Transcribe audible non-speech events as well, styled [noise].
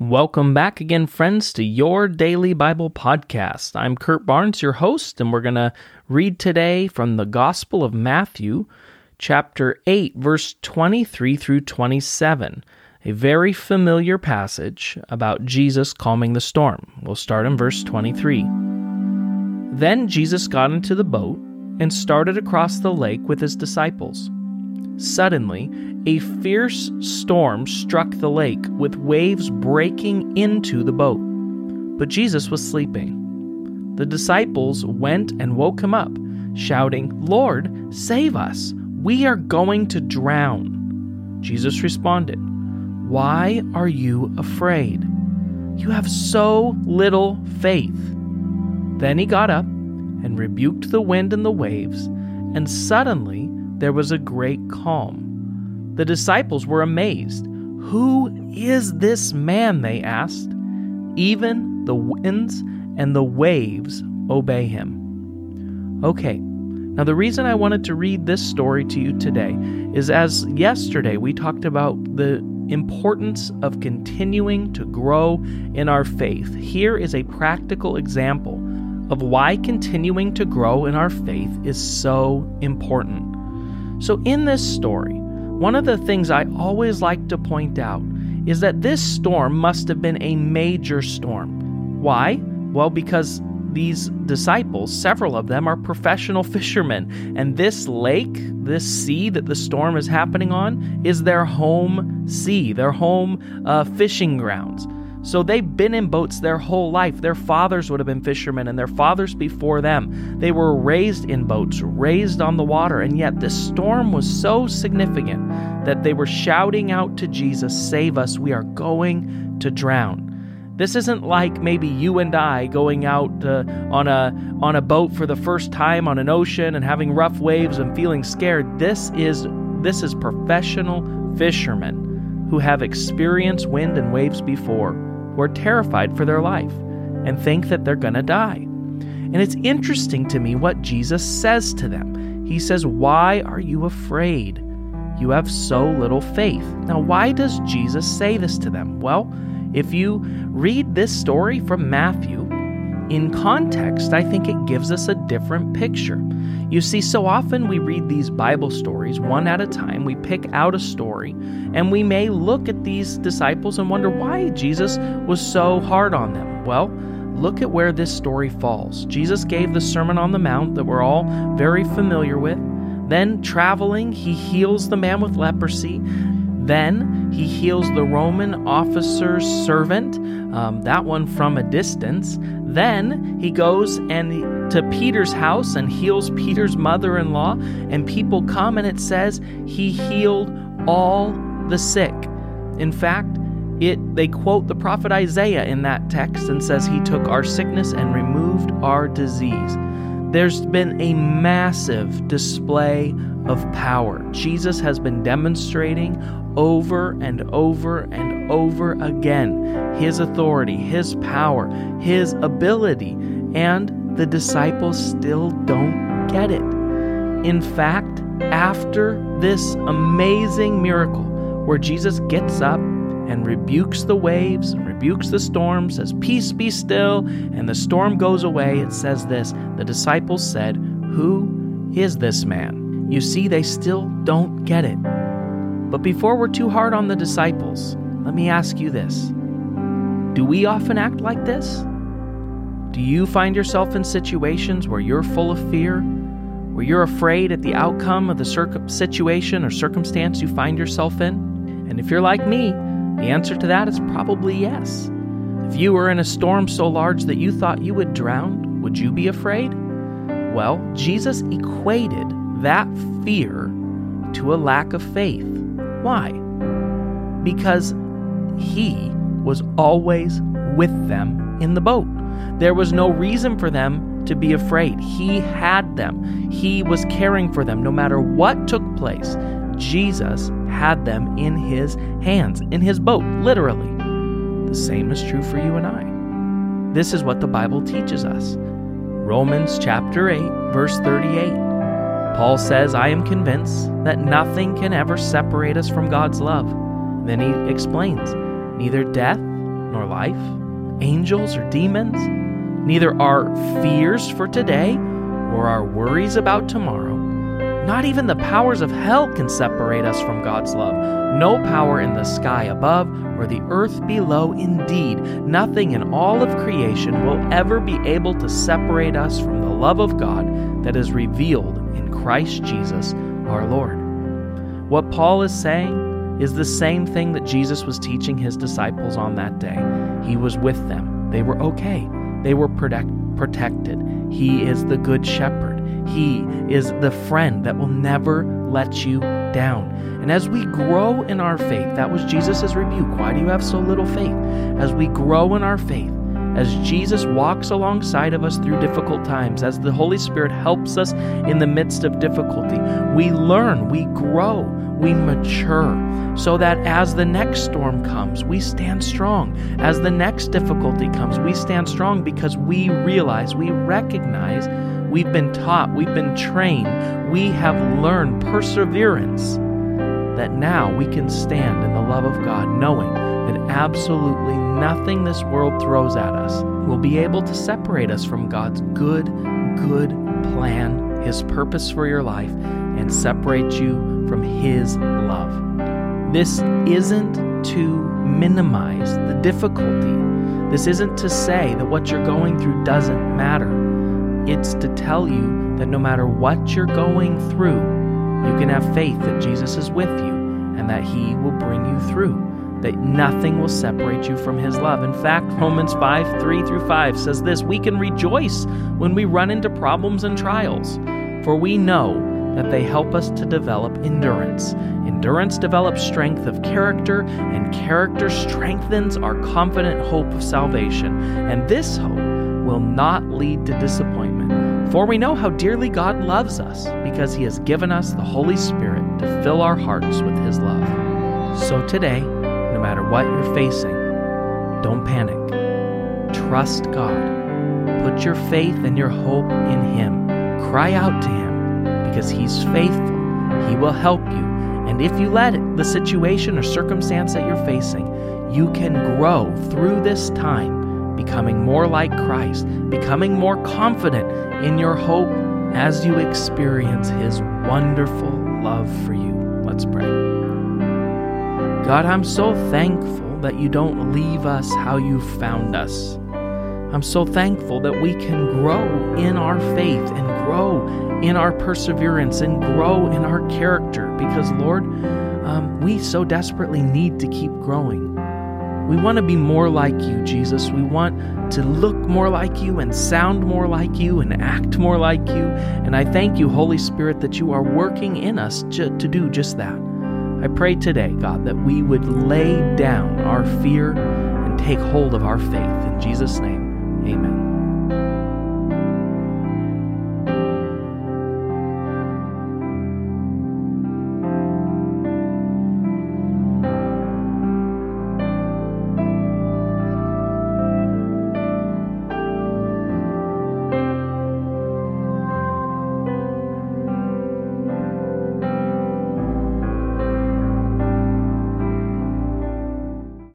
Welcome back again, friends, to your daily Bible podcast. I'm Kurt Barnes, your host, and we're going to read today from the Gospel of Matthew, chapter 8, verse 23 through 27. A very familiar passage about Jesus calming the storm. We'll start in verse 23. Then Jesus got into the boat and started across the lake with his disciples. Suddenly, a fierce storm struck the lake, with waves breaking into the boat. But Jesus was sleeping. The disciples went and woke him up, shouting, Lord, save us! We are going to drown. Jesus responded, Why are you afraid? You have so little faith. Then he got up and rebuked the wind and the waves, and suddenly there was a great calm. The disciples were amazed. Who is this man? They asked. Even the winds and the waves obey him. Okay, now the reason I wanted to read this story to you today is as yesterday we talked about the importance of continuing to grow in our faith. Here is a practical example of why continuing to grow in our faith is so important. So, in this story, one of the things I always like to point out is that this storm must have been a major storm. Why? Well, because these disciples, several of them, are professional [laughs] fishermen. And this lake, this sea that the storm is happening on, is their home sea, their home uh, fishing grounds. So they've been in boats their whole life. Their fathers would have been fishermen, and their fathers before them. They were raised in boats, raised on the water, and yet this storm was so significant that they were shouting out to Jesus, Save us, we are going to drown. This isn't like maybe you and I going out uh, on a on a boat for the first time on an ocean and having rough waves and feeling scared. This is this is professional fishermen who have experienced wind and waves before who are terrified for their life and think that they're going to die. And it's interesting to me what Jesus says to them. He says, Why are you afraid? You have so little faith. Now, why does Jesus say this to them? Well, if you read this story from Matthew, in context, I think it gives us a different picture. You see, so often we read these Bible stories one at a time, we pick out a story, and we may look at these disciples and wonder why Jesus was so hard on them. Well, look at where this story falls. Jesus gave the Sermon on the Mount that we're all very familiar with. Then, traveling, he heals the man with leprosy. Then he heals the Roman officer's servant, um, that one from a distance. Then he goes and to Peter's house and heals Peter's mother-in-law, and people come and it says he healed all the sick. In fact, it they quote the prophet Isaiah in that text and says he took our sickness and removed our disease. There's been a massive display of power. Jesus has been demonstrating over and over and over again his authority, his power, his ability, and the disciples still don't get it. In fact, after this amazing miracle where Jesus gets up and rebukes the waves rebukes the storm, says, Peace be still, and the storm goes away, it says this The disciples said, Who is this man? You see, they still don't get it. But before we're too hard on the disciples, let me ask you this Do we often act like this? Do you find yourself in situations where you're full of fear, where you're afraid at the outcome of the circ- situation or circumstance you find yourself in? And if you're like me, the answer to that is probably yes. If you were in a storm so large that you thought you would drown, would you be afraid? Well, Jesus equated that fear to a lack of faith. Why? Because he was always with them in the boat. There was no reason for them to be afraid. He had them, he was caring for them. No matter what took place, Jesus had them in his hands, in his boat, literally. The same is true for you and I. This is what the Bible teaches us. Romans chapter 8, verse 38. Paul says, I am convinced that nothing can ever separate us from God's love. Then he explains, neither death, nor life, angels or demons, neither our fears for today or our worries about tomorrow. Not even the powers of hell can separate us from God's love. No power in the sky above or the earth below. Indeed, nothing in all of creation will ever be able to separate us from the love of God that is revealed in Christ Jesus our Lord. What Paul is saying is the same thing that Jesus was teaching his disciples on that day. He was with them, they were okay, they were protect- protected. He is the good shepherd. He is the friend that will never let you down. And as we grow in our faith, that was Jesus' rebuke. Why do you have so little faith? As we grow in our faith, as Jesus walks alongside of us through difficult times, as the Holy Spirit helps us in the midst of difficulty, we learn, we grow, we mature, so that as the next storm comes, we stand strong. As the next difficulty comes, we stand strong because we realize, we recognize We've been taught, we've been trained, we have learned perseverance that now we can stand in the love of God, knowing that absolutely nothing this world throws at us will be able to separate us from God's good, good plan, His purpose for your life, and separate you from His love. This isn't to minimize the difficulty. This isn't to say that what you're going through doesn't matter. It's to tell you that no matter what you're going through, you can have faith that Jesus is with you and that He will bring you through, that nothing will separate you from His love. In fact, [laughs] Romans 5 3 through 5 says this We can rejoice when we run into problems and trials, for we know that they help us to develop endurance. Endurance develops strength of character, and character strengthens our confident hope of salvation. And this hope will not lead to disappointment. For we know how dearly God loves us because he has given us the Holy Spirit to fill our hearts with his love. So today, no matter what you're facing, don't panic. Trust God. Put your faith and your hope in him. Cry out to him because he's faithful. He will help you. And if you let it, the situation or circumstance that you're facing, you can grow through this time becoming more like Christ, becoming more confident in your hope as you experience His wonderful love for you. Let's pray. God, I'm so thankful that you don't leave us how you found us. I'm so thankful that we can grow in our faith and grow in our perseverance and grow in our character because, Lord, um, we so desperately need to keep growing. We want to be more like you, Jesus. We want to look more like you and sound more like you and act more like you. And I thank you, Holy Spirit, that you are working in us to, to do just that. I pray today, God, that we would lay down our fear and take hold of our faith. In Jesus' name, amen.